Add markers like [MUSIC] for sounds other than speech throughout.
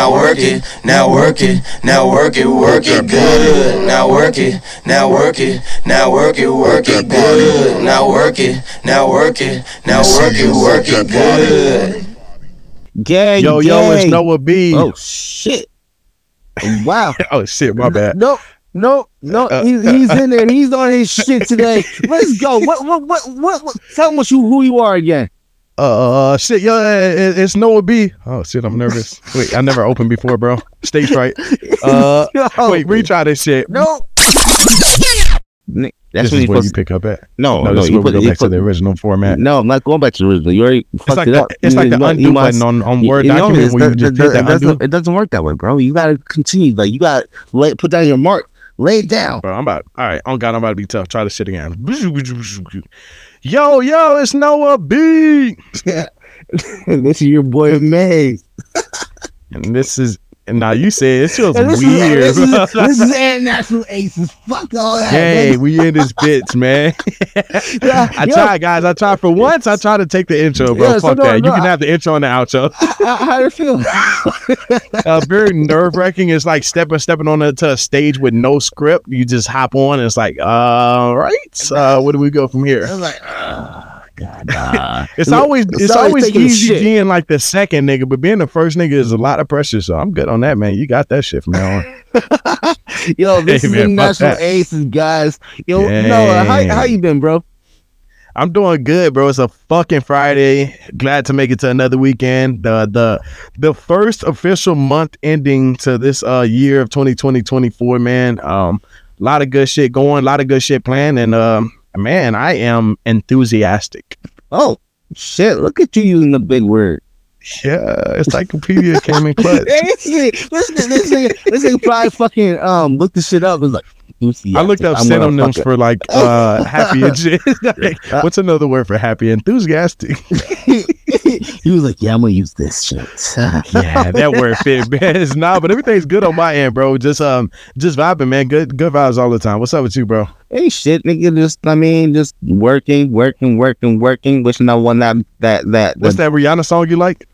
now work it, now work it, now work it, work it good. Now work it, now work it, now work it, work it good. Now work it, now work it, now work it, work it good. Gang, Yo, yo, it's. Noah B. Oh shit! Wow. [LAUGHS] Oh, shit, my bad. No, no, no. Uh, he's, he's in there. He's on his shit today. [LAUGHS] Let's go. What, what, what, what? what tell him what you who you are again. Uh, shit, yo, it, it's Noah B. Oh shit, I'm nervous. [LAUGHS] Wait, I never opened before, bro. Stage fright. [LAUGHS] Uh, Yo, wait, retry this shit. no. That's this what is you're where you pick up at. No, No, no, this is you where we put, go you back to the original format. No, I'm not going back to the original. You already It's fucked like it the, up. it's like the You- undo you button must- on, on Word you know, document it's- where you that- just that- hit that it, undo. doesn't, it doesn't work that way, bro. You gotta continue. Like you gotta lay, put down your mark, lay it down. Bro, I'm about. All right, on God, I'm about to be tough. Try this shit again. [LAUGHS] Yo, yo, it's Noah B. [LAUGHS] this is your boy May. And this is. And now you say it feels this weird. Is, this, is, [LAUGHS] this is International Aces. Fuck all that. Hey, man. we in this bitch, man. [LAUGHS] I Yo, tried, guys. I tried for once. I tried to take the intro, bro. Yeah, so Fuck no, that. no, you can I- have the intro and the outro. [LAUGHS] How, how do you feel? uh, very nerve wracking. It's like stepping stepping on a, to a stage with no script. You just hop on. And it's like, all right. Uh, where do we go from here? I was like, God. [LAUGHS] It's always it's it's always always easy shit. being like the second nigga, but being the first nigga is a lot of pressure. So I'm good on that, man. You got that shit from now on. [LAUGHS] Yo, this [LAUGHS] Hey, is man, International. Aces, guys. Yo, Noah, how, how you been, bro? I'm doing good, bro. It's a fucking Friday. Glad to make it to another weekend. The the the first official month ending to this uh year of 2020 24, man. Um a lot of good shit going, a lot of good shit planned, and um man, I am enthusiastic. Oh, shit. Look at you using the big word. Yeah, encyclopedia came in clutch. [LAUGHS] Hey, this nigga, this nigga, this this probably fucking um looked the shit up. and Was like, I looked up I'm synonyms for like uh happy. [LAUGHS] [LAUGHS] Like, what's another word for happy? Enthusiastic. [LAUGHS] he was like, yeah, I'm gonna use this shit. yeah, that word fit, man. It's not, but everything's good on my end, bro. Just um, just vibing, man. Good, good vibes all the time. What's up with you, bro? hey, shit, nigga, just I mean, just working, working, working, working. Wishing I won that that that, What's that Rihanna song you like?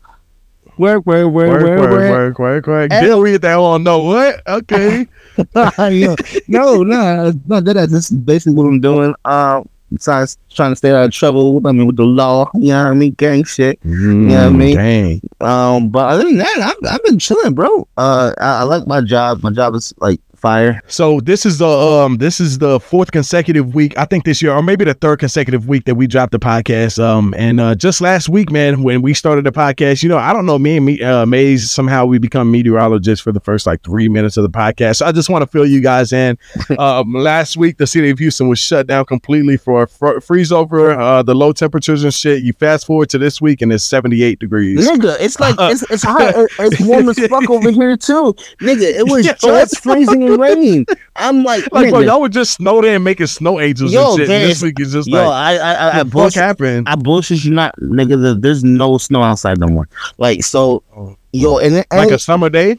Work, work, work, Work, work, work, work. work, work, work. Eh. We that all know what? Okay. [LAUGHS] [LAUGHS] No, no, no, that that's just basically what I'm doing. Um, besides trying to stay out of trouble. I mean, with the law, you know what I mean, gang shit. Mm, what I mean? Dang. Um, but other than that, I've, I've been chilling, bro. Uh, I, I like my job. My job is like fire. So this is the um this is the fourth consecutive week I think this year or maybe the third consecutive week that we dropped the podcast um and uh just last week man when we started the podcast you know I don't know me and me uh Maze somehow we become meteorologists for the first like three minutes of the podcast so I just want to fill you guys in [LAUGHS] um last week the city of Houston was shut down completely for fr- freeze over uh the low temperatures and shit you fast forward to this week and it's 78 degrees Nigga, it's like it's it's hot. [LAUGHS] It's warm as fuck over here too, nigga. It was Yo, just freezing and [LAUGHS] raining. I'm like, like bro y'all were just snow snowed in making snow angels Yo, and shit there and this week is just yo, like I I I, I what the fuck bullshit, happened I bullshit you not, nigga. There's no snow outside no more. Like so, Oh. yo, oh. and it, like and a summer day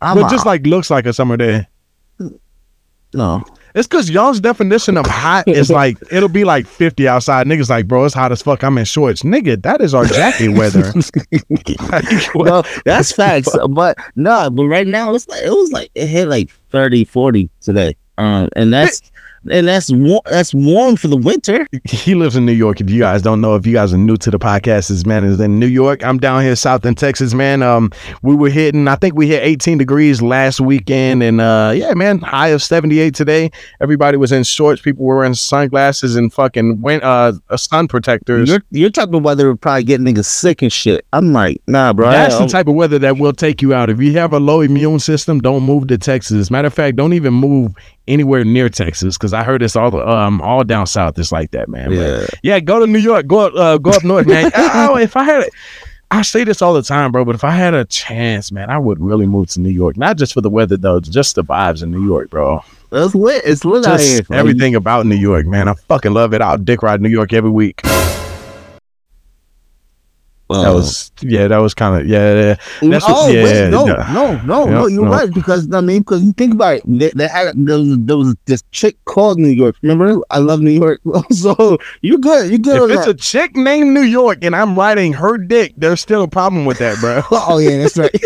I'm but just like looks like a summer day. no. It's because y'all's definition of hot [LAUGHS] is like it'll be like 50 outside. Niggas like, bro, it's hot as fuck. I'm in shorts. Nigga, that is our jacket weather. [LAUGHS] Like, what- that's facts. But no, but right now it's like it was like it hit like 30, 40 today. Um, and that's and that's warm. That's warm for the winter. he lives in New York. If you guys don't know, if you guys are new to the podcast, this man is in New York. I'm down here south in Texas, man. Um, we were hitting, I think we hit 18 degrees last weekend, and uh, yeah, man, high of 78 today. Everybody was in shorts. People were wearing sunglasses and fucking went uh sun protectors. Your your type of weather would probably get niggas sick and shit. I'm like, nah, bro. That's the type of weather that will take you out. If you have a low immune system, don't move to Texas. Matter of fact, don't even move anywhere near Texas because I heard it's all um all down south. It's like that, man. But, yeah. yeah. Go to New York. Go up, uh, go up north, man. [LAUGHS] oh, if I had, I say this all the time, bro. But if I had a chance, man, I would really move to New York. Not just for the weather though, just the vibes in New York, bro. It's lit. It's lit out here. Everything about New York, man. I fucking love it. I'll dick ride New York every week. That was yeah, that was kind of yeah. yeah. That's oh what- yeah, wait, no, yeah. no, no, no, Yep, you're no. right because I mean, because you think about it, they, they had there was, there was this chick called New York. Remember, I love New York. [LAUGHS] so you're good. You're good. If it's that. a chick named New York and I'm writing her dick, there's still a problem with that, bro. [LAUGHS] oh yeah, that's right. [LAUGHS]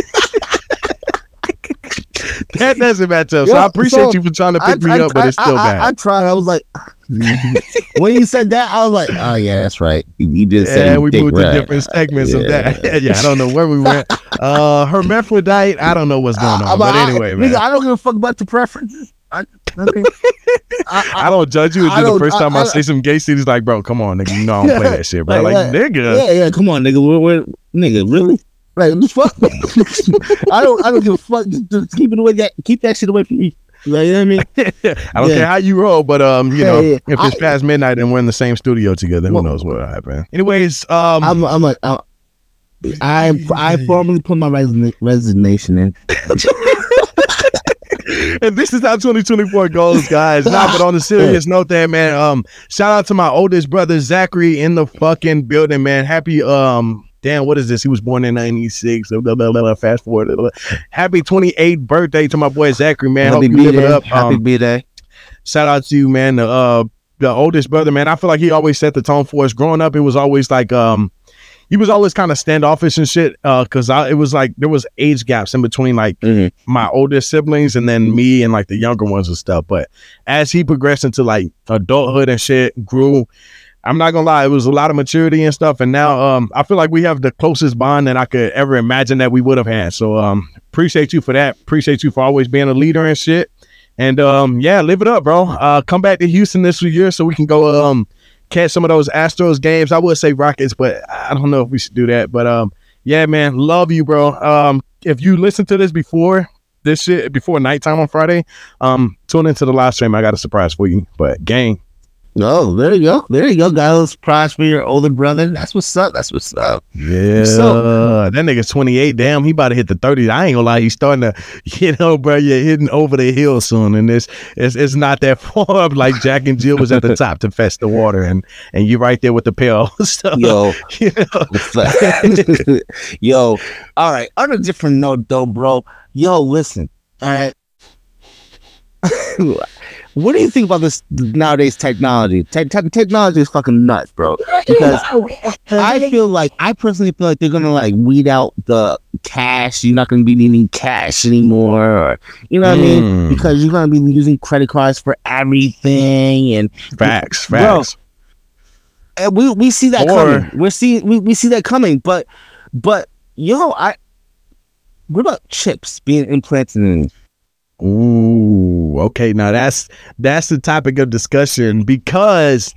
that doesn't match up. So Yeah, I appreciate so you for trying to I, pick me I- up, but it's still I, bad. I, I tried. I was like, [LAUGHS] when you said that, I was like, oh yeah, that's right. You, just said yeah, you we moved ride. to different segments of that. [LAUGHS] yeah, I don't know where we went. Uh, hermaphrodite. I don't know what's going on, but anyway, I, man. I don't give a fuck about the preferences. I, okay. [LAUGHS] I, I don't judge you. It's I just the first time I, I- say some gay shit. He's like, bro, come on, nigga. You know I don't play that shit, bro. Like, Like, yeah. nigga. yeah, yeah, come on, nigga. We're, we're nigga, really? Like, fuck? I don't, I don't give a fuck. Just, just keep it away. That keep that shit away from me. Like, you know what I mean? [LAUGHS] I don't Yeah. care how you roll, but um, you know, yeah. if it's I- past midnight and we're in the same studio together, who knows what will happen? Anyways, um, I'm, I'm like, I'm, I, I [LAUGHS] formally put my resign- resignation in. [LAUGHS] and this is how 2024 goes, guys. Nah, but on a serious note, there, man. Um, shout out to my oldest brother Zachary in the fucking building, man. Happy um. Damn, what is this? He was born in '96. Blah, blah, blah, fast forward. Happy 28th birthday to my boy Zachary, man. Hope Happy you live it up. Happy Um, B-Day. shout out to you, man. The, uh, the oldest brother, man. I feel like he always set the tone for us. Growing up, it was always like um, he was always kind of standoffish and shit. Uh, cause I, it was like there was age gaps in between like Mhm. my oldest siblings and then me and like the younger ones and stuff. But as he progressed into like adulthood and shit, grew. I'm not gonna lie, it was a lot of maturity and stuff. And now um I feel like we have the closest bond that I could ever imagine that we would have had. So um appreciate you for that. Appreciate you for always being a leader and shit. And um yeah, live it up, bro. Uh come back to Houston this year so we can go um catch some of those Astros games. I would say Rockets, but I don't know if we should do that. But um yeah, man, love you, bro. Um if you listen to this before this shit before nighttime on Friday, um tune into the live stream. I got a surprise for you. But gang, Oh, there you go. There you go. Got a little surprise for your older brother. That's what's up. That's what's up. Yeah, So- that nigga's 28. Damn, he about to hit the 30s. I ain't gonna lie, he's starting to, [LAUGHS] you know, bro, you're hitting over the hill soon, and it's it's, it's not that [LAUGHS] far. up. Like Jack and Jill was at the [LAUGHS] top to fetch the water, and and you're right there with the pail. so, Yo, you know, yo. All right. On a different note, though, bro. Yo, listen. All right. What do you think about this nowadays technology? Te- te- technology is fucking nuts, bro. Because I feel like I personally feel like they're gonna like weed out the cash. You're not gonna be needing cash anymore, or you know what I mean? Mm. Because you're gonna be using credit cards for everything, and facts, facts. and we we see that Or- coming. We're see we, we see that coming, but but yo, I what about chips being implanted in? Ooh, okay. Now that's that's the topic of discussion because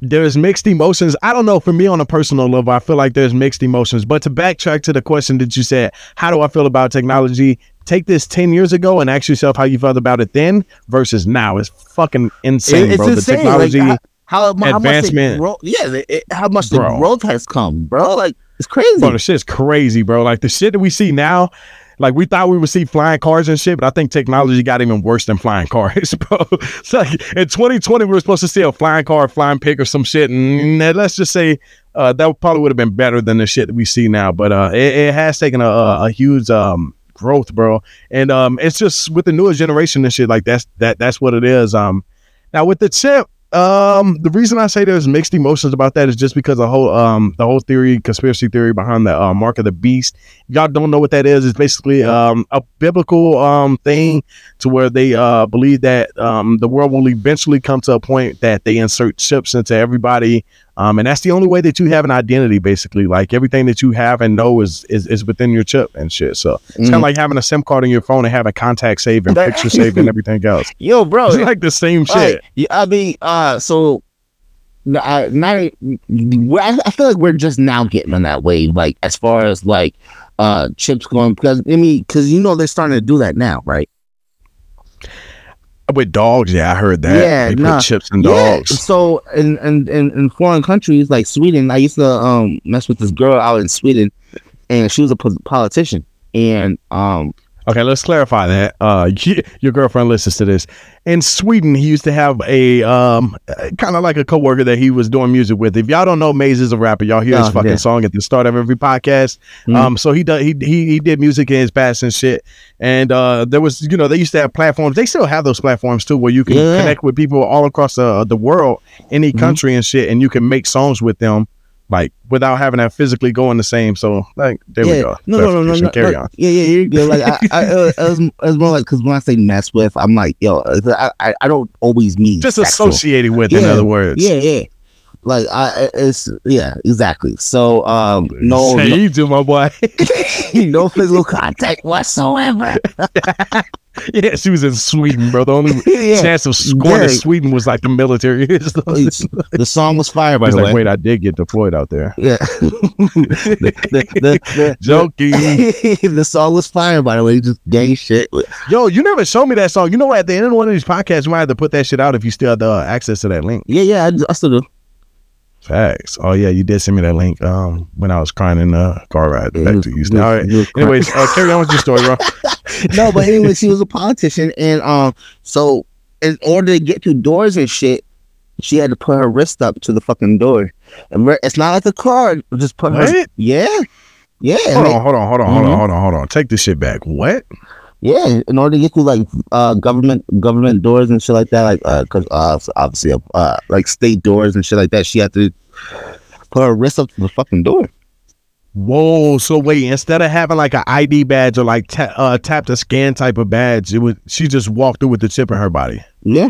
there's mixed emotions. I don't know. For me, on a personal level, I feel like there's mixed emotions. But to backtrack to the question that you said, how do I feel about technology? Take this ten years ago and ask yourself how you felt about it then versus now. It's fucking insane, it's bro. insane. The technology. like, how, how, how much advancement. the growth, yeah, it, how much the growth has come, bro. Like it's crazy. Bro, the shit's crazy, bro. Like the shit that we see now, like we thought we would see flying cars and shit, but I think technology got even worse than flying cars, [LAUGHS] bro. It's like in 2020 we were supposed to see a flying car, flying pig, or some shit, and let's just say uh, that probably would have been better than the shit that we see now. But uh, it, it has taken a, a, a huge um growth, bro, and um it's just with the newer generation and shit like that's that that's what it is. Um, now with the chip. Um, the reason I say there's mixed emotions about that is just because the whole um the whole theory, conspiracy theory behind the uh, mark of the beast. Y'all don't know what that is. It's basically um a biblical um thing to where they uh believe that um the world will eventually come to a point that they insert chips into everybody. Um, and that's the only way that you have an identity, basically. Like everything that you have and know is is, is within your chip and shit. So it's kind of Mm. like having a SIM card in your phone and having contact saved and picture saved and everything else. Yo, bro, It's like the same shit. Like, I mean, uh, so n- I, now I I feel like we're just now getting on that wave, like as far as like uh chips going because I mean, because you know they're starting to do that now, right? With dogs, yeah, I heard that. Yeah, they nah. put chips in Yeah. dogs. So in, in in in foreign countries like Sweden, I used to um mess with this girl out in Sweden, and she was a politician, and um Okay, let's clarify that. Uh, [LAUGHS] your girlfriend listens to this. In Sweden, he used to have a um, kind of like a coworker that he was doing music with. If y'all don't know, Maze is a rapper. Y'all hear his Oh, fucking yeah. song at the start of every podcast. Mhm. Um, so he does he, he he did music in his past and shit. And uh, there was you know they used to have platforms. They still have those platforms too, where you can Yeah. connect with people all across the the world, any Mhm. country and shit, and you can make songs with them. Like without having to physically go in the same, so like there we go. No, no, no, no, no. Carry no. on. Yeah, yeah, you're good. Like, I, I, it, was, it was more like because when I say mess with, I'm like, yo, I, I, don't always mean Just sexual. associated with, in other words. Yeah, yeah. Like, I, it's yeah, exactly. So, um, no, Say no, you do, my boy. [LAUGHS] no physical contact whatsoever. [LAUGHS] [LAUGHS] yeah, she was in Sweden, bro. The only [LAUGHS] yeah, chance of scoring in Yeah. Sweden was like the military. [LAUGHS] The song was fire, by the like, way. wait, I did get deployed out there. Yeah, the, the, the, Joking. the, song was fire, by the way. Just gay shit. Yo, you never showed me that song. You know what? At the end of one of these podcasts, you might have to put that shit out if you still have the uh, access to that link. Yeah, yeah, I, I still do. Facts. Oh yeah, you did send me that link um when I was crying in the car ride back you- to Houston. you- All right. Anyways, uh, carry on with your story, bro. [LAUGHS] no, but anyway, she was a politician, and um, so in order to get through doors and shit, she had to put her wrist up to the fucking door. And it's not like a card; just put her. What? Yeah, yeah, and Hold on, hold on, hold on, hold Mhm. on, hold on, hold on. Take this shit back. What? Yeah. In order to get through like uh government government doors and shit like that, like uh, cause uh, so obviously uh like state doors and shit like that, she had to put her wrist up to the fucking door. Whoa! So wait, instead of having like an ID badge or like ta- uh, tap to scan type of badge, it was she just walked through with the chip in her body. Yeah,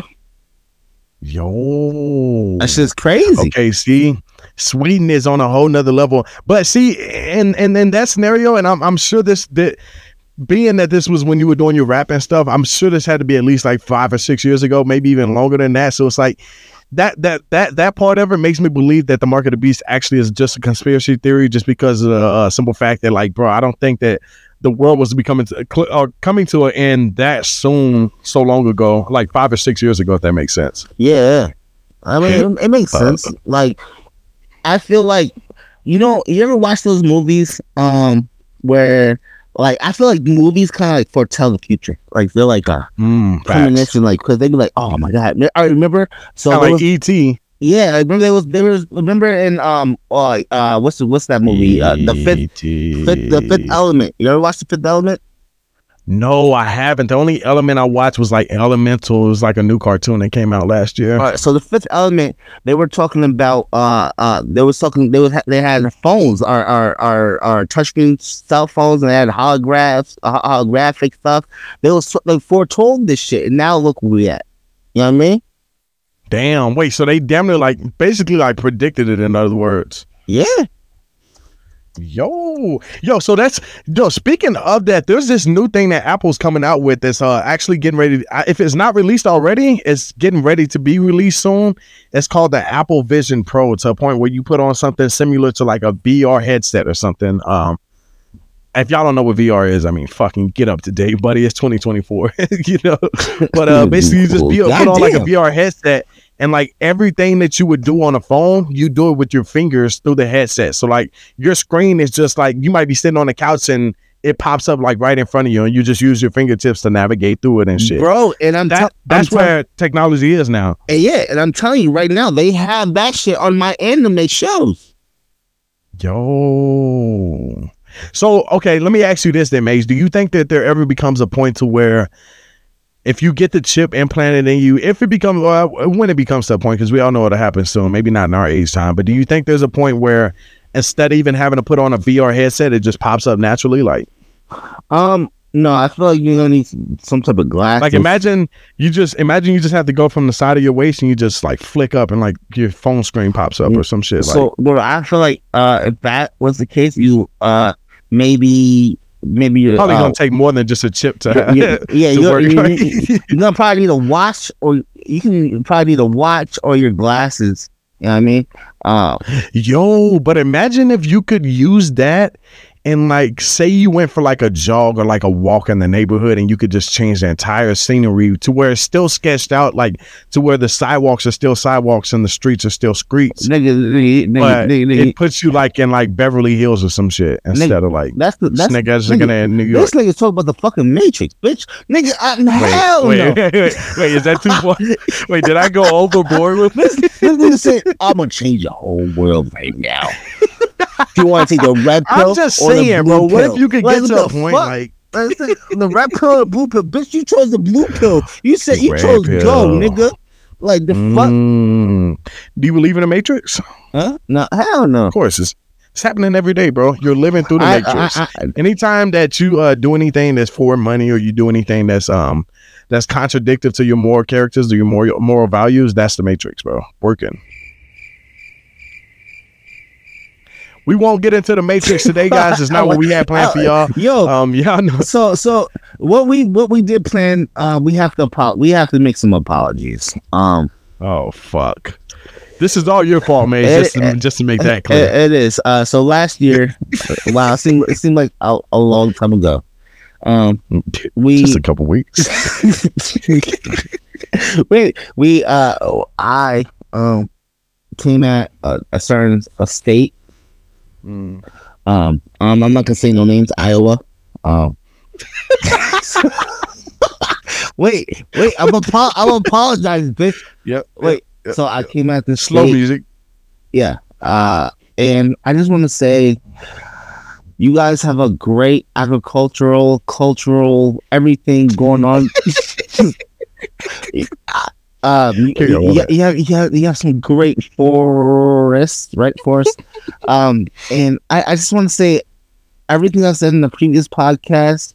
Yo, that's just crazy. okay. See, Sweden is on a whole nother level. But see, and and in that scenario, and I'm I'm sure this that being that this was when you were doing your rap and stuff, I'm sure this had to be at least like five or six years ago, maybe even longer than that. So it's like that that that that part of it makes me believe that the mark of the beast actually is just a conspiracy theory, just because of the uh, simple fact that like, bro, I don't think that the world was becoming to, cl- uh, coming to an end that soon, so long ago, like five or six years ago, if that makes sense. Yeah, I mean, it, it makes Uh, sense. Like, I feel like, you know, you ever watch those movies, um, where, like, I feel like movies kind of like foretell the future. Like they're like a Mm, facts. premonition, like because they be like, oh my god, I remember. So like was- ET. yeah, I remember there was there was remember in um uh, uh what's the, what's that movie uh, the fifth. E Fifth, the fifth element. You ever watch the fifth element? No, I haven't. The only element I watched was like Elemental. It was like a new cartoon that came out last year. All right, so the fifth element, they were talking about uh uh they was talking they was they had phones, our our our, our touchscreen cell phones, and they had holographs, uh, holographic stuff. They was they foretold this shit, and now look where we at. You know what I mean? Damn. Wait, so they damn near like basically like predicted it in other words. Yeah. Yo, yo, so that's yo. Speaking of that, there's this new thing that Apple's coming out with that's uh actually getting ready. To, if it's not released already, it's getting ready to be released soon. It's called the Apple Vision Pro to a point where you put on something similar to like a VR headset or something. Um, if y'all don't know what VR is, I mean, fucking get up to date, buddy. It's 2024, [LAUGHS] you know. But uh, basically, you just be, put on like a VR headset, and like everything that you would do on a phone, you do it with your fingers through the headset. So like your screen is just like you might be sitting on the couch and it pops up like right in front of you, and you just use your fingertips to navigate through it and shit. Bro, and I'm that tell- that's I'm tell- where technology is now. and yeah, and I'm telling you right now, they have that shit on my anime shows. Yo. So okay, let me ask you this then, Maze. Do you think that there ever becomes a point to where if you get the chip implanted in you, if it becomes well, when it becomes to a point, because we all know it'll happen soon, maybe not in our age time, but do you think there's a point where instead of even having to put on a VR headset, it just pops up naturally? Like Um, no, I feel like you're gonna need some type of glass. like imagine you just imagine you just have to go from the side of your waist and you just like flick up and like your phone screen pops up or some shit. Like So, bro, I feel like uh, if that was the case, you uh maybe maybe you're probably uh, gonna take more than just a chip to, [LAUGHS] yeah, yeah, to you're, work, you, right? you, are gonna probably need a watch, or you can probably need a watch or your glasses. You know what I mean? Uh, Yo, but imagine if you could use that and like say you went for like a jog or like a walk in the neighborhood and you could just change the entire scenery to where it's still sketched out like to where the sidewalks are still sidewalks and the streets are still streets nigga, nigga, nigga, nigga, it puts you like in like beverly hills or some shit instead of like that's the that's niggas nigga, looking at new york This nigga talk about the fucking Matrix, bitch. Nigga, I, hell wait, no. [LAUGHS] wait, wait, wait, is that too far? [LAUGHS] Wait, did I go overboard with this? This nigga said, I'm gonna change the whole world right now. [LAUGHS] you want to take the red pill? I'm just or the saying, blue bro. What pill? if you could Like, get to what a the point fuck? like [LAUGHS] the red pill or the blue pill? Bitch, you chose the blue pill. You said you Red chose pill. go, nigga. Like the fuck? Mm. Do you believe in the Matrix? Huh? No, hell no. Of course, it's it's happening every day, bro. You're living through the I, Matrix. I, I, Anytime that you uh, do anything that's for money, or you do anything that's um that's contradictory to your moral characters or your moral moral values, that's the Matrix, bro. Working. We won't get into the Matrix today, guys. It's not [LAUGHS] what we had planned for y'all. yo, Um, y'all know. so so what we what we did plan, uh, we have to apo- we have to make some apologies. Um, Oh fuck. This is all your fault, man. It- Just to, just to make that It- clear. it is. Uh, so last year, [LAUGHS] wow, it seemed it seemed like a, a long time ago. Um, [LAUGHS] we just a couple weeks. wait, we uh, I um came at a, a certain a state. Mm. Um, um, I'm not gonna say no names. Iowa. Um. [LAUGHS] wait, wait. I'm apo- I'm apologizing, bitch. Yep. Wait. Yep. So I came at this Slow music. Yeah. Uh, and I just want to say, you guys have a great agricultural, cultural, everything going on. [LAUGHS] [LAUGHS] um, you, on, you, you have, you, have, you have some great forests, right? Forests. [LAUGHS] um, and I, I just want to say, everything I said in the previous podcast.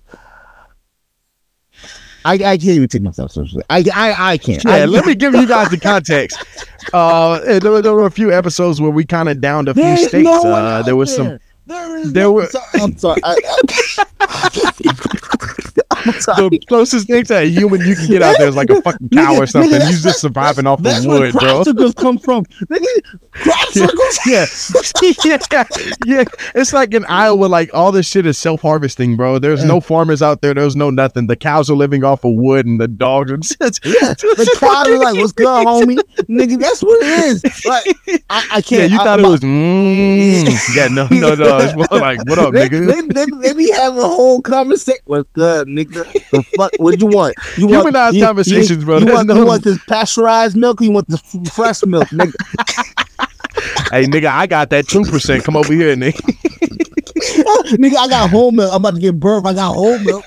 I, I can't even take myself seriously. I I, I can't. Yeah, I, let me give you guys the [LAUGHS] context. Uh, there, were- there were a few episodes where we kind of downed a few states. no uh, there was some. there. There is there no- were- I'm sorry. [LAUGHS] I. The closest thing to a human you can get out there is like a fucking cow or something. You're just surviving off That's of where wood, bro. circles come from. [LAUGHS] Yeah, [LAUGHS] yeah, yeah. It's like in Iowa, like all this shit is self harvesting, bro. There's no farmers out there. There's no nothing. The cows are living off of wood, and the dogs are just [LAUGHS] Yeah, the crowd is like, "What's good, homie?" Nigga, that's what it is. Like, I, I can't. you I- thought it my- was. Mm. Yeah, no, no, no. It's more like, what up, They, nigga? they, they, they be having a whole conversation. What's good, nigga? The fuck? What you want? You want Humanized you- conversations, you, bro. You want, no- you want this pasteurized milk? Or you want the fresh milk, nigga? [LAUGHS] Hey, nigga, I got that two percent. Come over here, nigga. [LAUGHS] nigga, I got whole milk. I'm about to give birth. I got whole milk.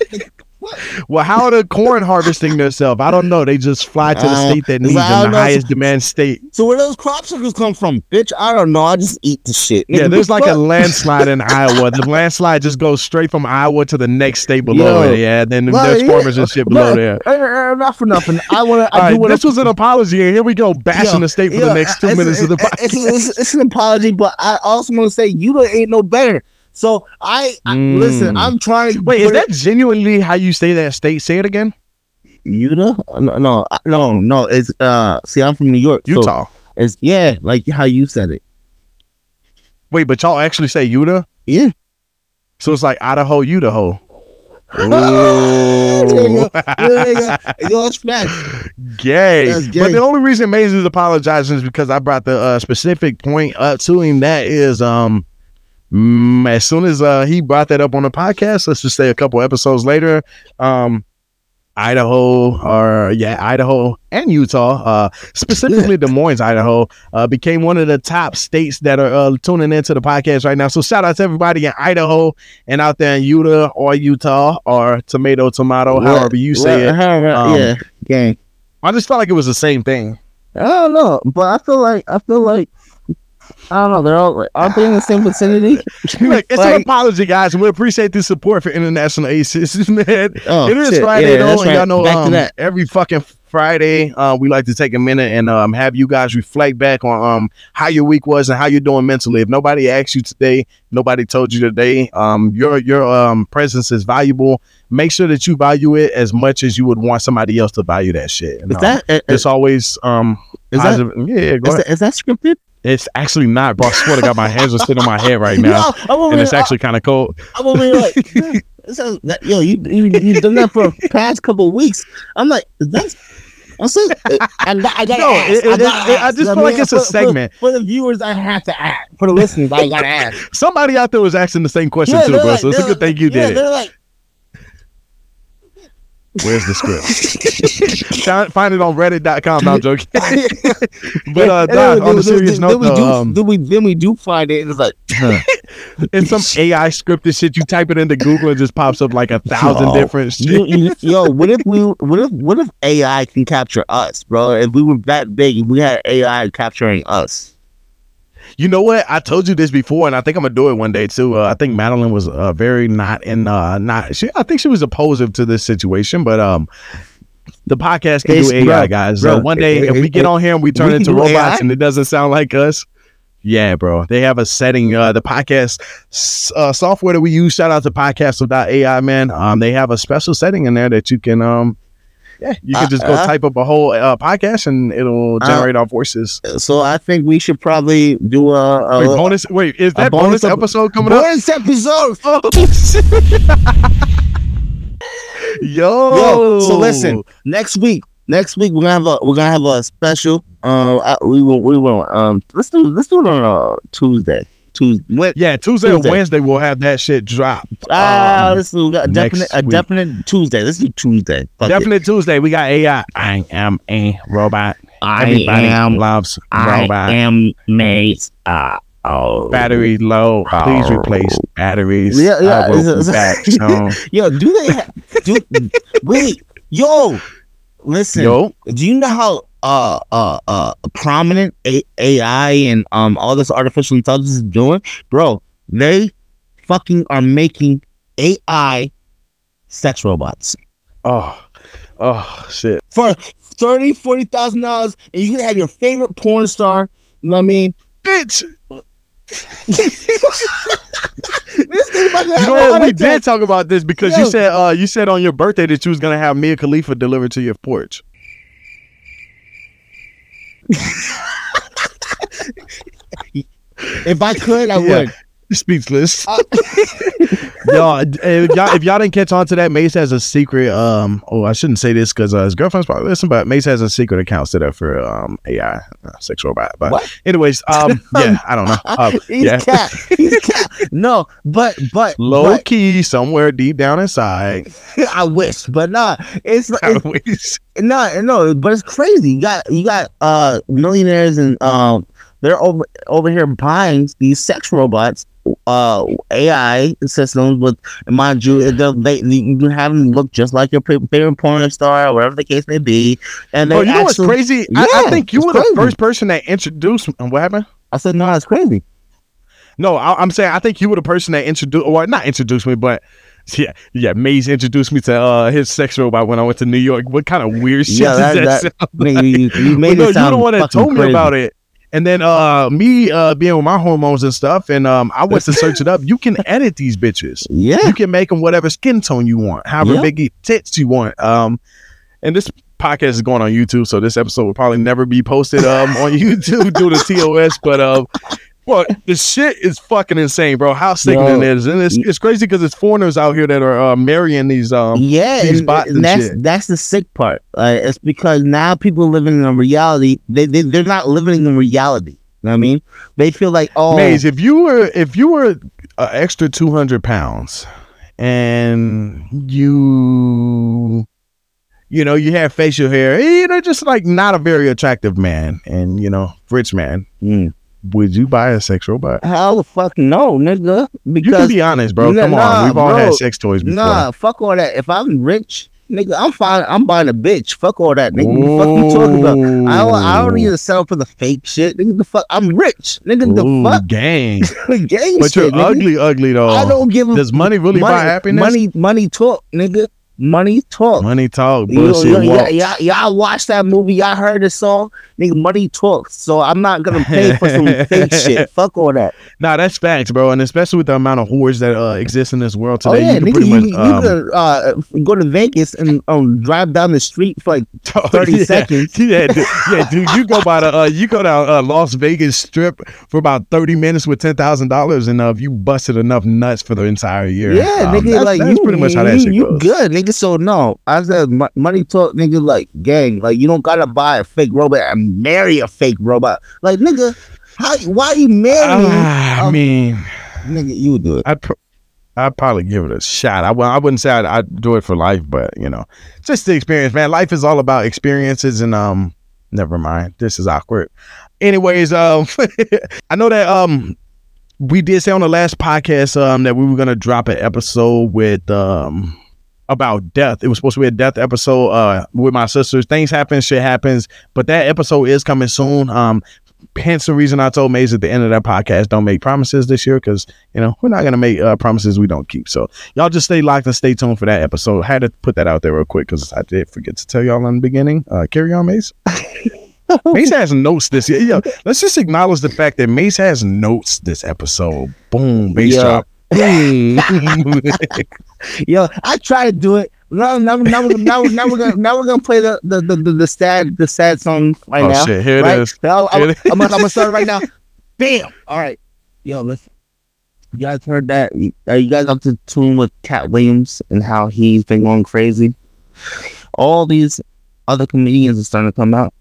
[LAUGHS] Well, how are the corn harvesting themselves? I don't know. They just fly to the Uh, state that needs them, the highest demand state. So where those crop circles come from, bitch? I don't know. I just eat the shit. Yeah, there's the like a landslide in [LAUGHS] Iowa. The landslide just goes straight from Iowa to the next state below Yo. it. Yeah, then Well, there's yeah. farmers and shit below But, there. not for nothing. I want to. I do right, this was an apology, and here we go bashing the state for the next two minutes of the podcast. It's, it's, it's an apology, but I also want to say you don't- ain't no better. So I, I Mm. listen. I'm trying. to Wait, is that genuinely how you say that state? Say it again. it- Utah? No, no, no, no. It's uh. See, I'm from New York. so Utah. it's yeah, like how you said it. Wait, but y'all actually say Utah? Yeah. So it's like Idaho, Utah. [LAUGHS] There you go. There. Yo, it's facts. Gay. But the only reason Maze is apologizing is because I brought the uh, specific point up to him. That is, um, mm, as soon as uh, he brought that up on the podcast, let's just say a couple episodes later, um, Idaho or yeah, Idaho and Utah, uh, specifically Des Moines, Idaho, uh, became one of the top states that are uh, tuning into the podcast right now. So shout out to everybody in Idaho and out there in Utah or Utah or tomato, tomato, however you say it. However, Um, yeah, gang. I just felt like it was the same thing. I don't know, but I feel like I feel like I don't know. They're all like, aren't they in the same vicinity? [LAUGHS] Look, it's an apology, guys, and we appreciate the support for International Aces, [LAUGHS] man. Oh, it is shit. Friday, Yeah, though, that's and y'all right. know um, every fucking Friday, uh, we like to take a minute and um, have you guys reflect back on um, how your week was and how you're doing mentally. If nobody asked you today, nobody told you today, um, your your um, presence is valuable. Make sure that you value it as much as you would want somebody else to value that shit. And, Is that that is, it's always um, is that yeah, yeah, go is ahead. that is that scripted? It's actually not, bro. I swear to God, my hands are sitting on my head right [LAUGHS] now, over and it's here- actually kind of cold. I'm over here like, [LAUGHS] that, yo, you, you you done that for the past couple of weeks. I'm like, that's. I'm saying, uh, I, gotta No, it- I, it- gotta I ask. just feel like it's a For- for- segment. For, the viewers, I have to ask. For the listeners, I gotta [LAUGHS] ask. Somebody out there was asking the same question Yeah, too, bro. like- so it's a good thing you yeah, did. They're like, Where's the script? [LAUGHS] find, find it on Reddit.com. No, I'm joking. [LAUGHS] but uh, And Doc, then- on a then- serious then note, we though, do, um, then we then we do find it, and it's like, [LAUGHS] huh. in some AI scripted shit, you type it into Google and it just pops up like a thousand Yo, different shit. you, you, yo, what if we, what if, what if AI can capture us, bro? If we were that big, if we had AI capturing us, You know what? I told you this before, and I think I'm gonna do it one day too. Uh, I think Madeline was uh, very not in, uh, not. She, I think she was opposed to this situation, but um, the podcast can It's- do AI, bro, guys. bro, uh, one day, it- if we it- get on here and we turn we into robots AI? and it doesn't sound like us, yeah, bro. They have a setting. Uh, the podcast uh, software that we use. Shout out to Podcast.ai, man. Um, they have a special setting in there that you can um. Yeah, you can just go uh, type up a whole uh, podcast and it'll Uh, generate our voices. so I think we should probably do a, a Wait, bonus. Wait, is that bonus bonus, ep- episode coming up? bonus episode. [LAUGHS] [LAUGHS] Yo, Yo, so listen, next week, next week we're gonna have a we're gonna have a special. Uh, I- we will we will um let's do let's do it on uh, Tuesday. Tuesday. Yeah, Tuesday, Tuesday. or Wednesday we'll have that shit drop. ah, Um, let's do a definite a definite Tuesday. Let's do Tuesday. Fuck it. Tuesday. We got AI. I am a robot. I Everybody am loves I robot. am Maze. Uh, oh, Battery low. Please Oh. replace batteries. Yeah, yeah, I will be back. [LAUGHS] Yo, do they? Ha- do wait, yo, listen. Yo, Do you know how uh uh uh prominent A- AI and um all this artificial intelligence is doing, bro? They fucking are making AI sex robots oh, oh shit. for thirty, forty thousand dollars, and you can have your favorite porn star. You know what I mean? Bitch, [LAUGHS] This thing about to you know what? We did talk about this because you said uh you said on your birthday that you was gonna have Mia Khalifa delivered to your porch. If I could, I Yeah. would. Speechless. Uh, [LAUGHS] y'all, if y'all, if y'all didn't catch on to that, Maze has a secret. Um, oh, I shouldn't say this because uh, his girlfriend's probably listening, but Maze has a secret account set up for um AI uh, sex robot. But What? anyways, um, [LAUGHS] yeah, I don't know. Uh, [LAUGHS] He's yeah, cat. He's cat. No, but but low but, key somewhere deep down inside. I wish, but nah. It's, I it's wish. no, no, but it's crazy. You got you got uh millionaires and um they're over over here buying these sex robots, uh AI systems with mind you, they you have them look just like your favorite porn star or whatever the case may be. And they Oh, you know what's actually- crazy? I, I think you were crazy. the first person that introduced. And what happened? I said, no, it's crazy. No, I, I'm saying I think you were the person that introduced, or not introduced me, but yeah, yeah, Maze introduced me to uh, his sex robot when I went to New York. What kind of weird [LAUGHS] shit Yeah, does that- that, that- sound like? you, you made no, it you're sound the one that told me about it. And then uh me uh being with my hormones and stuff, and um I went to search it up. You can edit these bitches. [LAUGHS] Yeah. You can make them whatever skin tone you want, however Yeah. big tits you want. Um, and this podcast is going on YouTube, so this episode will probably never be posted um on [LAUGHS] YouTube due to TOS. But um, well, the shit is fucking insane, bro. How sickening Yo. it is, and it's it's crazy because it's foreigners out here that are uh, marrying these um. yeah, these and, bots and that's shit. that's the sick part. Uh, it's because now people are living in a reality. They they they're not living in reality. You know what I mean? They feel like oh Maze, if you were if you were uh, extra two hundred pounds, and you, you know, you have facial hair, you know, just like not a very attractive man, and you know, rich man, mm, would you buy a sex robot? hell the fuck no, nigga. Because You can be honest, bro. Nah, Come on, nah, we've all bro. had sex toys before. nah, fuck all that. If I'm rich, nigga, I'm fine. I'm buying a bitch. Fuck all that, nigga. The fuck you talking about? I don't, I don't need to settle for the fake shit, nigga. The fuck, I'm rich, nigga. The Ooh, fuck, gang. [LAUGHS] gang But shit, you're nigga. ugly, ugly though. I don't give a Does money really buy happiness? Money, money talk, nigga. Money talk. Money talk, You- bullshit. you- y'all, walks. y'all, y'all watched that movie. Y'all heard the song. Nigga, money talks. So I'm not gonna pay for some [LAUGHS] fake shit. Fuck all that. Nah, that's facts, bro, and especially with the amount of whores that uh, exist in this world Oh today, yeah, you can nigga, pretty you, much you um, could uh, go to Vegas and um, drive down the street for like [LAUGHS] Oh, 30 yeah. seconds. Yeah, [LAUGHS] dude, yeah, dude. You go by the uh, you go down uh, Las Vegas Strip for about thirty minutes with ten thousand dollars, and uh, you busted enough nuts for the entire year, Yeah, um, nigga, that's, like that's you, pretty much how you, that shit you good, nigga. So no, I said money talk, nigga. Like gang, like you don't gotta buy a fake robot and marry a fake robot. Like nigga, how? Why you marrying? Ah, I um, mean, nigga, you do it. I'd pr- I'd probably give it a shot. I w- I wouldn't say I'd, I'd do it for life, but you know, just the experience, man. Life is all about experiences, and um, never mind. This is awkward. Anyways, um, [LAUGHS] I know that um, we did say on the last podcast um that we were gonna drop an episode with um about death. It was supposed to be a death episode uh with my sisters. Things happen, shit happens, but that episode is coming soon. Um, hence the reason I told Maze at the end of that podcast, don't make promises this year because you know we're not gonna make uh, promises we don't keep. So y'all just stay locked and stay tuned for that episode. had to put that out there real quick because I did forget to tell y'all in the beginning. Uh, carry on, Maze. [LAUGHS] Maze has notes this year. Yo, let's just acknowledge the fact that Maze has notes this episode. Boom, bass Yeah. drop. [LAUGHS] [LAUGHS] Yo, I try to do it. Now, now, now, now, now we're gonna now we're gonna play the the, the, the, the sad the sad song right now. oh now. shit, here it right? is. Now, I'm, it I'm, gonna, I'm gonna start right now. Bam. All right. Yo, listen. You guys heard that? Are you guys up to tune with Katt Williams and how he's been going crazy? All these other comedians are starting to come out.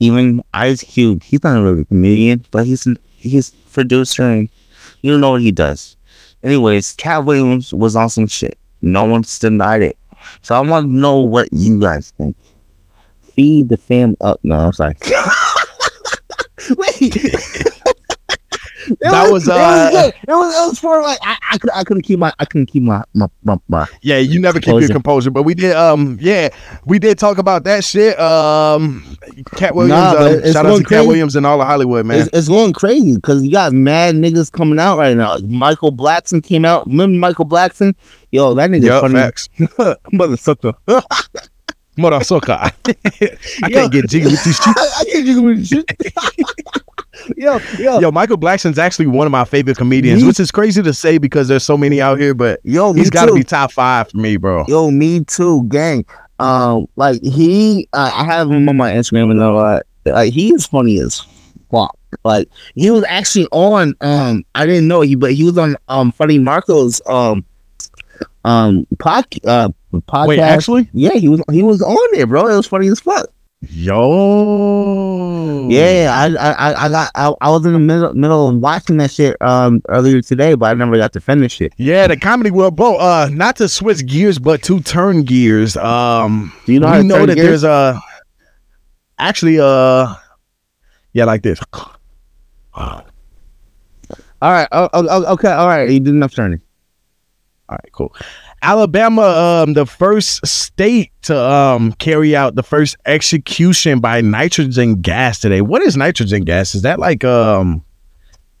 Even Ice Cube, he's not a real comedian, but he's he's producer and you don't know what he does. Anyways, Katt Williams was on some shit. No one's denied it. So I want to know what you guys think. Feed the fam up. No, I'm sorry. [LAUGHS] Wait. It That was, it uh, good. it was it was for like I, I could I couldn't keep my I couldn't keep my my my, my Yeah, you never keep your Composure. composure, but we did. Um, yeah, we did talk about that shit. Um, Katt Williams. Nah, um, shout out going to Katt. Williams and all of Hollywood, man. It's, it's going crazy because you got mad niggas coming out right now. Michael Blackson came out. Remember Michael Blackson? Yo, that nigga Yup, funny. facts. [LAUGHS] Motherfucker. Mother sucker. [LAUGHS] I Yo. can't get jiggy with these [LAUGHS] shit. I can't do this shit. [LAUGHS] yo, yo, Yo, Michael Blackson's actually one of my favorite comedians, Me- which is crazy to say because there's so many out here, but yo, he's got to be top five for me, bro. Yo, me too, gang. Um, like he, uh, I have him on my Instagram and all that. Like he is funny as fuck. Like he was actually on. Um, I didn't know he, but he was on um Funny Marco's um um pod, uh, podcast. Wait, actually? yeah, he was he was on there, bro. It was funny as fuck. Yo. Yeah, I I I- I got I, I was in the middle middle of watching that shit um earlier today, but I never got to finish it. Yeah, the comedy world, bro. Uh, not to switch gears, but to turn gears. Um, Do you know we know that gears? there's a actually uh, yeah, like this. All right, oh, oh, oh, okay, all right. You did enough turning. All right, cool. Alabama, um, the first state to um carry out the first execution by nitrogen gas today. What is nitrogen gas? Is that like um,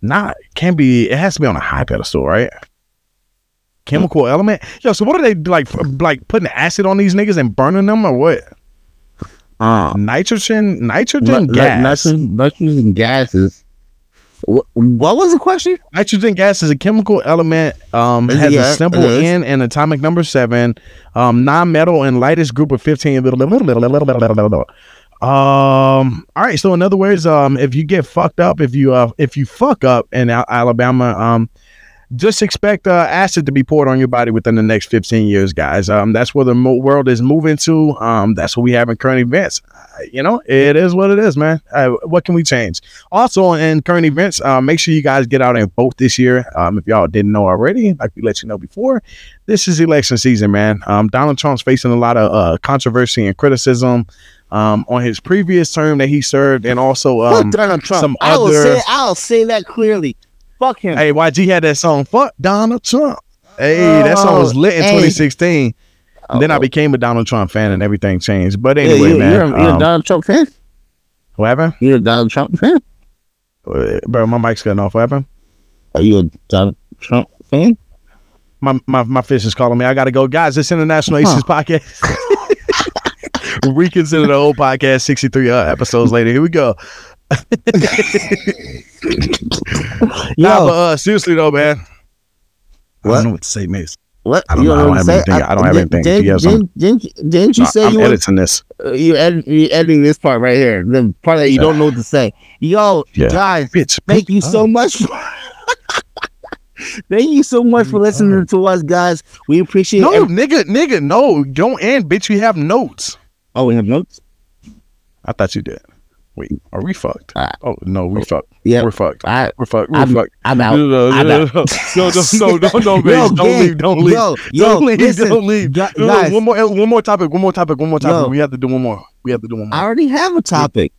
not can be? It has to be on a high pedestal, right? Chemical element. Yo, so what are they like? Like putting acid on these niggas and burning them, or what? Uh, Nitrogen, nitrogen Ni- gas. Nitrogen, nitrogen gases. What, what was the question? Nitrogen gas is a chemical element. Um, has Yeah, a simple. N and atomic number seven. Um, non-metal and lightest group of fifteen. Um. All right. So in other words, um, if you get fucked up, if you uh, if you fuck up in Al- Alabama, um, just expect uh, acid to be poured on your body within the next 15 years, guys. Um, that's where the mo- world is moving to. Um, that's what we have in current events. Uh, you know, it is what it is, man. Uh, what can we change? Also, in current events, uh, make sure you guys get out and vote this year. Um, if y'all didn't know already, like we let you know before, this is election season, man. Um, Donald Trump's facing a lot of uh, controversy and criticism um, on his previous term that he served, and also um, Donald Trump. some I will other- say I'll say that clearly. Fuck him. Hey, YG had that song, Fuck Donald Trump. Hey, that song was lit in Oh, hey. 2016. And then I Oh. became a Donald Trump fan and everything changed. But Yeah, anyway, you, man. You're, a- you're a um, Donald Trump fan. what happened? You're a Donald Trump fan. Uh, Bro, my mic's cutting off. What happened? Are you a Donald Trump fan? My, my my fish is calling me. I gotta go, guys. This International Aces podcast. [LAUGHS] Reconsider the whole podcast. Sixty three uh, episodes later. Here we go. [LAUGHS] nah, but uh, seriously though, man. I don't know what to say, Maze. What? I don't You know. I don't what have to say? anything. I don't have anything. Didn't, You have didn't, didn't, didn't you say I'm you were editing this. uh, you edit, you editing this part right here? The part that you don't know what to say. Yo, Yeah. guys, Bitch. thank you so much. For, [LAUGHS] thank you so much for listening to us, guys. We appreciate. No, every- nigga, nigga, no. Don't end, bitch. We have notes. oh, we have notes. I thought you did. Wait, are we fucked? Uh, oh no, we fucked. Yeah, We're fucked. I, We're fucked. We're I'm, fucked. I'm out. No, no, I'm no, out. no, no, no, no, [LAUGHS] no, no, Yo. Don't gang, leave. Don't leave. Yo, yo, don't leave. listen, don't leave. gu- No, no, guys, one more. One more topic. One more topic. One more topic. Yo. we have to do one more. We have to do one more. I already have a topic.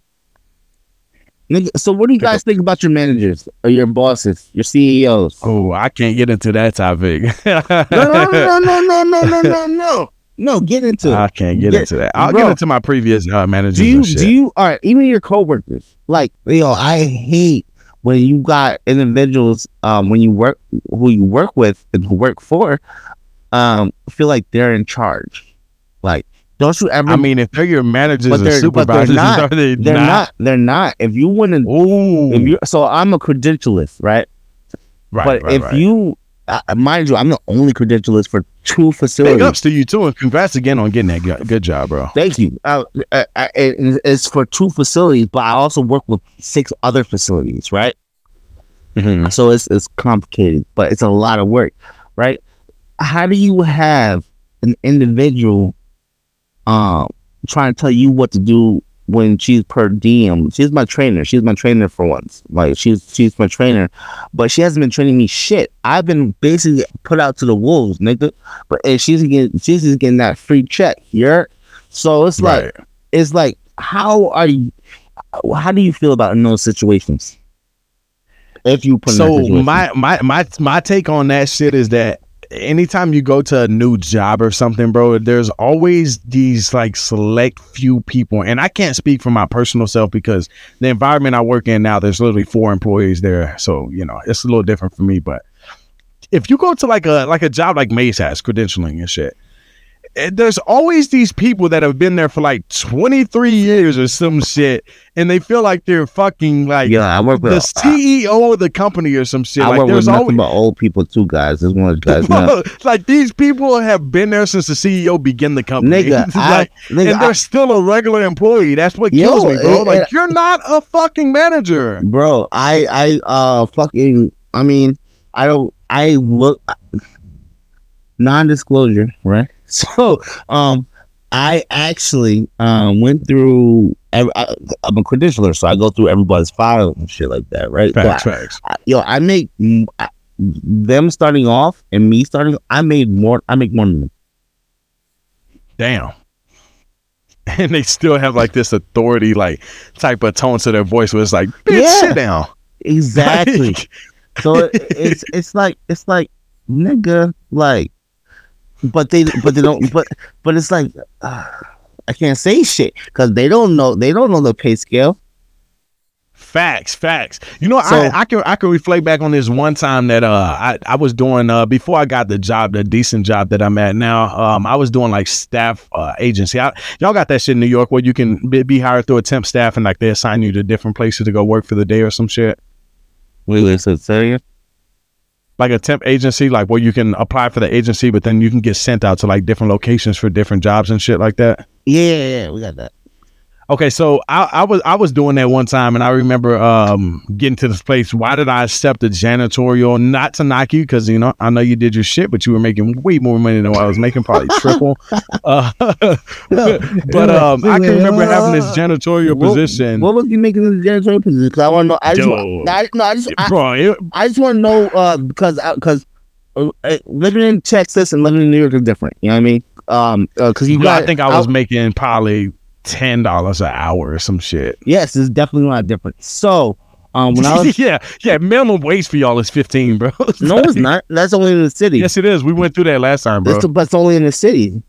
Nigga, so what do you guys think about your managers or your bosses, your CEOs? oh, I can't get into that topic. No, no, no, no, no, no, no, no, no. [LAUGHS] No, get into it. I can't get Yeah, into that. I'll bro. get into my previous uh, managers. Do you do you all right, even your coworkers, like yo, I hate when you got individuals um when you work who you work with and who work for um feel like they're in charge. Like don't you ever I mean, if they're your managers But and they're- but they're supervisors, not. are they they're not. they're not. If you wouldn't Ooh, if you so I'm a credentialist, right? right, but right, if right. you uh, mind you, I'm the only credentialist for two facilities. Big ups to you too, and congrats again on getting that good, good job, bro. Thank you. Uh, uh, it- it's for two facilities, but I also work with six other facilities, right? Mm-hmm. So it's it's complicated, but it's a lot of work, right? How do you have an individual um trying to tell you what to do when she's per diem? She's my trainer. She's my trainer for once. Like she's she's my trainer, but she hasn't been training me shit. I've been basically put out to the wolves, nigga. But and she's getting she's just getting that free check. here. So it's like Right. it's like how are you how do you feel about in those situations if you put So my my my my take on that shit is that anytime you go to a new job or something, bro, there's always these like select few people, and I can't speak for my personal self because the environment I work in now, there's literally four employees there, so you know it's a little different for me. But if you go to like a like a job like Maze has credentialing and shit. There's always these people that have been there for like 23 years or some shit, and they feel like they're fucking like yeah, I work with the CEO of the company or some shit. I like work with nothing always but old people too, guys. This one of guys [LAUGHS] like these people have been there since the CEO began the company. nigga, It's [LAUGHS] I, nigga, and they're I- still a regular employee. That's what Yo, kills me, bro. it- like it- you're not a fucking manager. bro, I, I, uh, fucking, I mean, I don't, I look, non-disclosure, right? [LAUGHS] So, um, I actually um went through. I, I'm a credentialer, so I go through everybody's files and shit like that, right? So Facts, I- facts. I- yo, I make I- them starting off and me starting. I made more. I make more than them. Damn. [LAUGHS] And they still have like this authority, like type of tone to their voice where it's like, bitch, Yeah. sit down. [LAUGHS] Exactly. Like, So it, it's it's like it's like nigga like, but they but they don't [LAUGHS] but but it's like uh, I can't say shit because they don't know they don't know the pay scale. Facts, facts. You know, So- I, I can I can reflect back on this one time that uh I, I was doing uh before I got the job, the decent job that I'm at now. Um, I was doing like staff uh agency. I, y'all got that shit in New York where you can be, be hired through a temp staff and like they assign you to different places to go work for the day or some shit. Wait, wait, so say it. Like a temp agency, like where you can apply for the agency, but then you can get sent out to like different locations for different jobs and shit like that. Yeah, yeah, yeah, we got that. Okay, so I, I was I was doing that one time, and I remember um, getting to this place. Why did I accept the janitorial? Not to knock you, because you know I know you did your shit, but you were making way more money than what I was making, probably [LAUGHS] triple. Uh, [LAUGHS] but um, I can remember having this janitorial What- position, What was you making in the janitorial position? Because I want to know. I just, want, I, no, I just, I, bro. It, I just want to know uh, because because uh, uh, living in Texas and living in New York is different. You know what I mean? Um, because you you got. I think I was making probably ten dollars an hour or some shit. Yes, it's definitely a not different. So, um, when I [LAUGHS] was yeah, yeah, minimum wage for y'all is fifteen, bro. [LAUGHS] no, it's not. That's only in the city. Yes, it is. We went through that last time, bro. It's, but it's only in the city.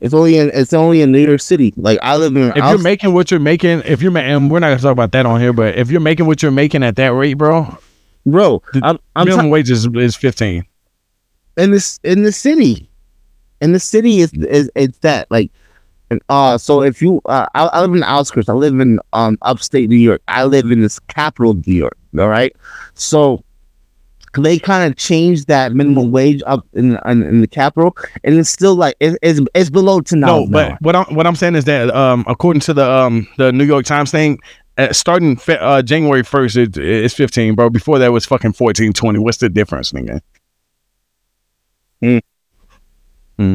It's only in it's only in New York City. Like I live in. if you're making what you're making, if you're making, and we're not gonna talk about that on here, but if you're making what you're making at that rate, bro, bro, I'm I'm, minimum ta- wage is, is 15. in this in the city, in the city is is it's that like. And, uh, so if you, uh, I, I live in the outskirts. I live in um upstate New York. I live in this capital of New York. All right, so they kind of changed that minimum wage up in, in, in the capital, and it's still like it, it's it's below ten No, dollars. but what I'm what I'm saying is that um, according to the um the New York Times thing, uh, starting fe- uh, January first, it, it's 15, bro. Before that was fucking 14, 20. What's the difference, nigga? Hmm. Hmm.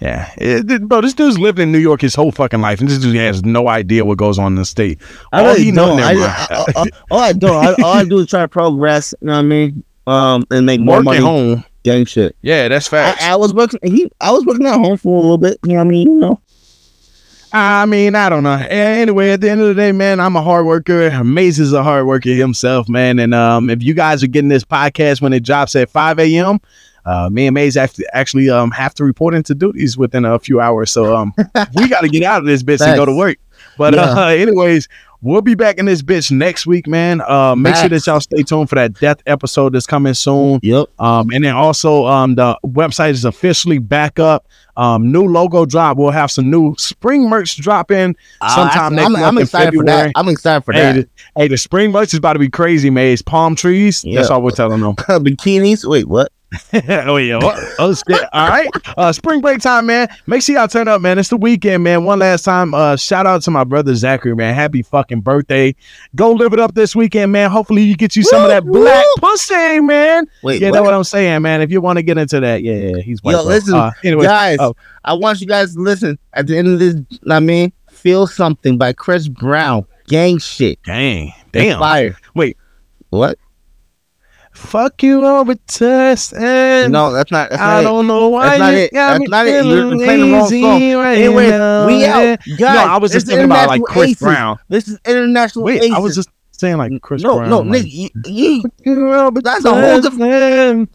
Yeah, It- it- bro. This dude's lived in New York his whole fucking life, and this dude has no idea what goes on in the state. I All really don't. I. I, I, all I do, I, all I do is try to progress. You know what I mean? Um, and make more Work money, home. gang shit. Yeah, that's fact. I, I was working. He, I was working at home for a little bit. You know what I mean? You know. I mean, I don't know. Anyway, at the end of the day, man, I'm a hard worker. Maze is a hard worker himself, man. And um, if you guys are getting this podcast when it drops at 5 a.m., uh, me and Maze actually actually um have to report into duties within a few hours. So um, [LAUGHS] we got to get out of this bitch and go to work. But Yeah. uh, [LAUGHS] anyways, we'll be back in this bitch next week, man. Uh, make sure that y'all stay tuned for that death episode that's coming soon. Yep. Um, and then also, um, the website is officially back up. Um, new logo drop. We'll have some new spring merch drop in sometime next Uh, I'm, month I'm in excited for that. I'm excited for Hey, that. the, hey, the spring merch is about to be crazy, man. It's palm trees. That's all we're telling them. [LAUGHS] Bikinis. Wait, what? [LAUGHS] oh yeah. Oh, shit. [LAUGHS] All right. Uh, spring break time, man. Make sure y'all turn up, man. It's the weekend, man. One last time. Uh, shout out to my brother Zachary, man. Happy fucking birthday. Go live it up this weekend, man. Hopefully you get you some of that black pussy, man. Wait, yeah, what? that's what I'm saying, man. If you want to get into that, yeah, yeah, he's white. Yo, bro. listen, Uh, anyway, guys. oh. I want you guys to listen. At the end of this, I mean, "Feel Something" by Chris Brown. Gang shit. dang, It's damn. Fire. Wait. What? Fuck you over test and No, that's not. That's I not don't know why That's not you it. got That's me not it. You're feeling playing the wrong lazy song. right Anyway, now. we out, guys. No, I was just is thinking about like Chris Aces. Brown. This is international. Wait, I was just saying like Chris no, Brown. no, like- nigga, you, you, that's a whole different.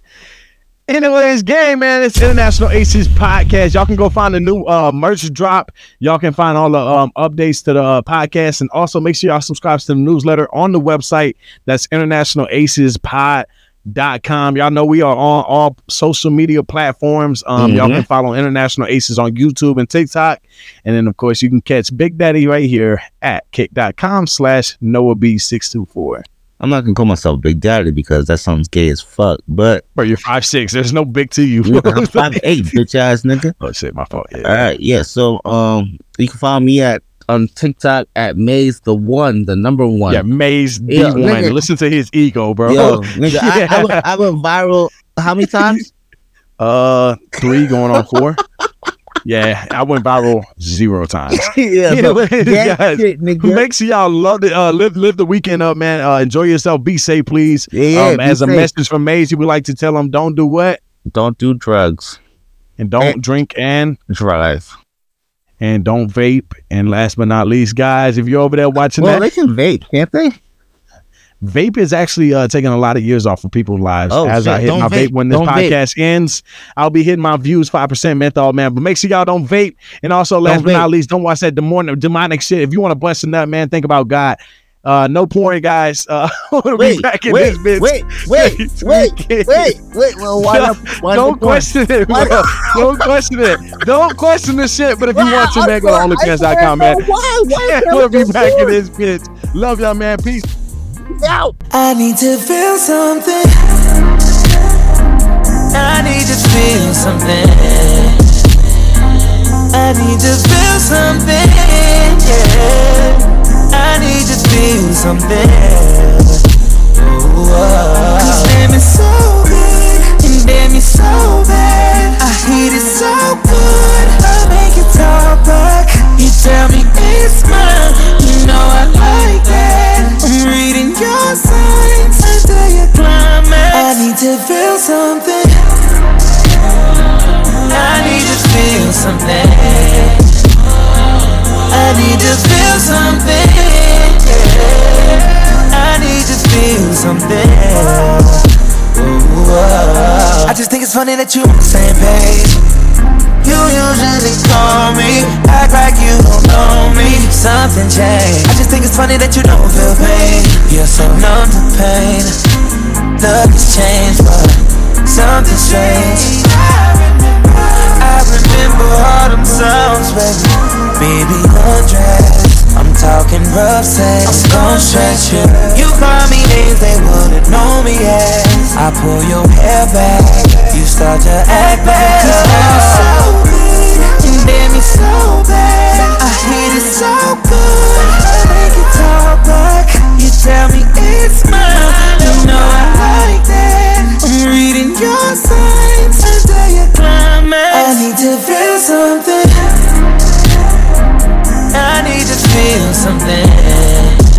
Anyways, game man, it's International Aces podcast. Y'all can go find the new uh merch drop. Y'all can find all the um updates to the uh, podcast, and also make sure y'all subscribe to the newsletter on the website. That's International Aces Pod. Dot com. Y'all know we are on all social media platforms. Um, y'all Mhm. can follow International Aces on YouTube and TikTok. And then of course you can catch Big Daddy right here at kick.com slash Noah B624. I'm not gonna call myself Big Daddy because that sounds gay as fuck. But Bro, you're five six. There's no big to you. I'm [LAUGHS] five eight, bitch ass nigga. oh shit, my fault. Yeah. All right, yeah. So um, you can follow me at on TikTok at Maze the one, the number one. Yeah, Maze Yeah, one. nigga. Listen to his ego, bro. Yo, [LAUGHS] nigga, I, I, went, I went viral. How many times? [LAUGHS] Uh, three going on four. Yeah, I went viral zero times. [LAUGHS] yeah, so Anyways, gang guys, shit. Make sure y'all love it. Uh, live live the weekend up, man. Uh, enjoy yourself. Be safe, please. Yeah, yeah, um, be as a message from Maze, we like to tell them don't do what Don't do drugs. and don't Eh. drink and Drive. and don't vape. And last but not least, guys, if you're over there watching Well, that, they can vape, can't they? Vape is actually uh, taking a lot of years off of people's lives. Oh, As I shit. hit Don't my vape, vape. when this Don't vape. podcast ends, I'll be hitting my Vuse five percent menthol, man. But make sure y'all don't vape. And also, last Don't but not least, don't watch that demonic demonic shit. If you want to bust a nut, man, think about God. Uh, no porn, guys. Uh, [LAUGHS] we'll be Wait, back in wait, this bitch. wait, wait, [LAUGHS] wait, weekend. wait, wait. Well, why No, not? Why Don't question it, bro. Don't question it. Don't question the shit. But if you Why? want to, man, go to I OnlyFans.com, man. Why? Why? [LAUGHS] Yeah, we'll be back in this bitch. Love y'all, man. Peace. Out. I need to feel something. I need to feel something. I need to feel something. Yeah. I need to feel something. Oh. Cause ah. damn it's so good and damn it's so bad. I hate it so good. I make it talk back. You tell me it's mine. Funny that you on the same page. You usually call me, act like you don't know me. Something changed. I just think it's funny that you don't feel pain. You're so numb to pain. Love has changed, but something strange. I remember all them songs, baby. Baby, undress. I'm talking rough sex. I'm gon' stretch you. You call me names they wouldn't know me as. I pull your hair back. You start to act bad. Cause girl, you're so good. And damn, you so bad. I hate it so good. Make it talk back. You tell me it's mine. You know I like that. I'm reading your signs until you climax. I need to feel something. I need to feel something.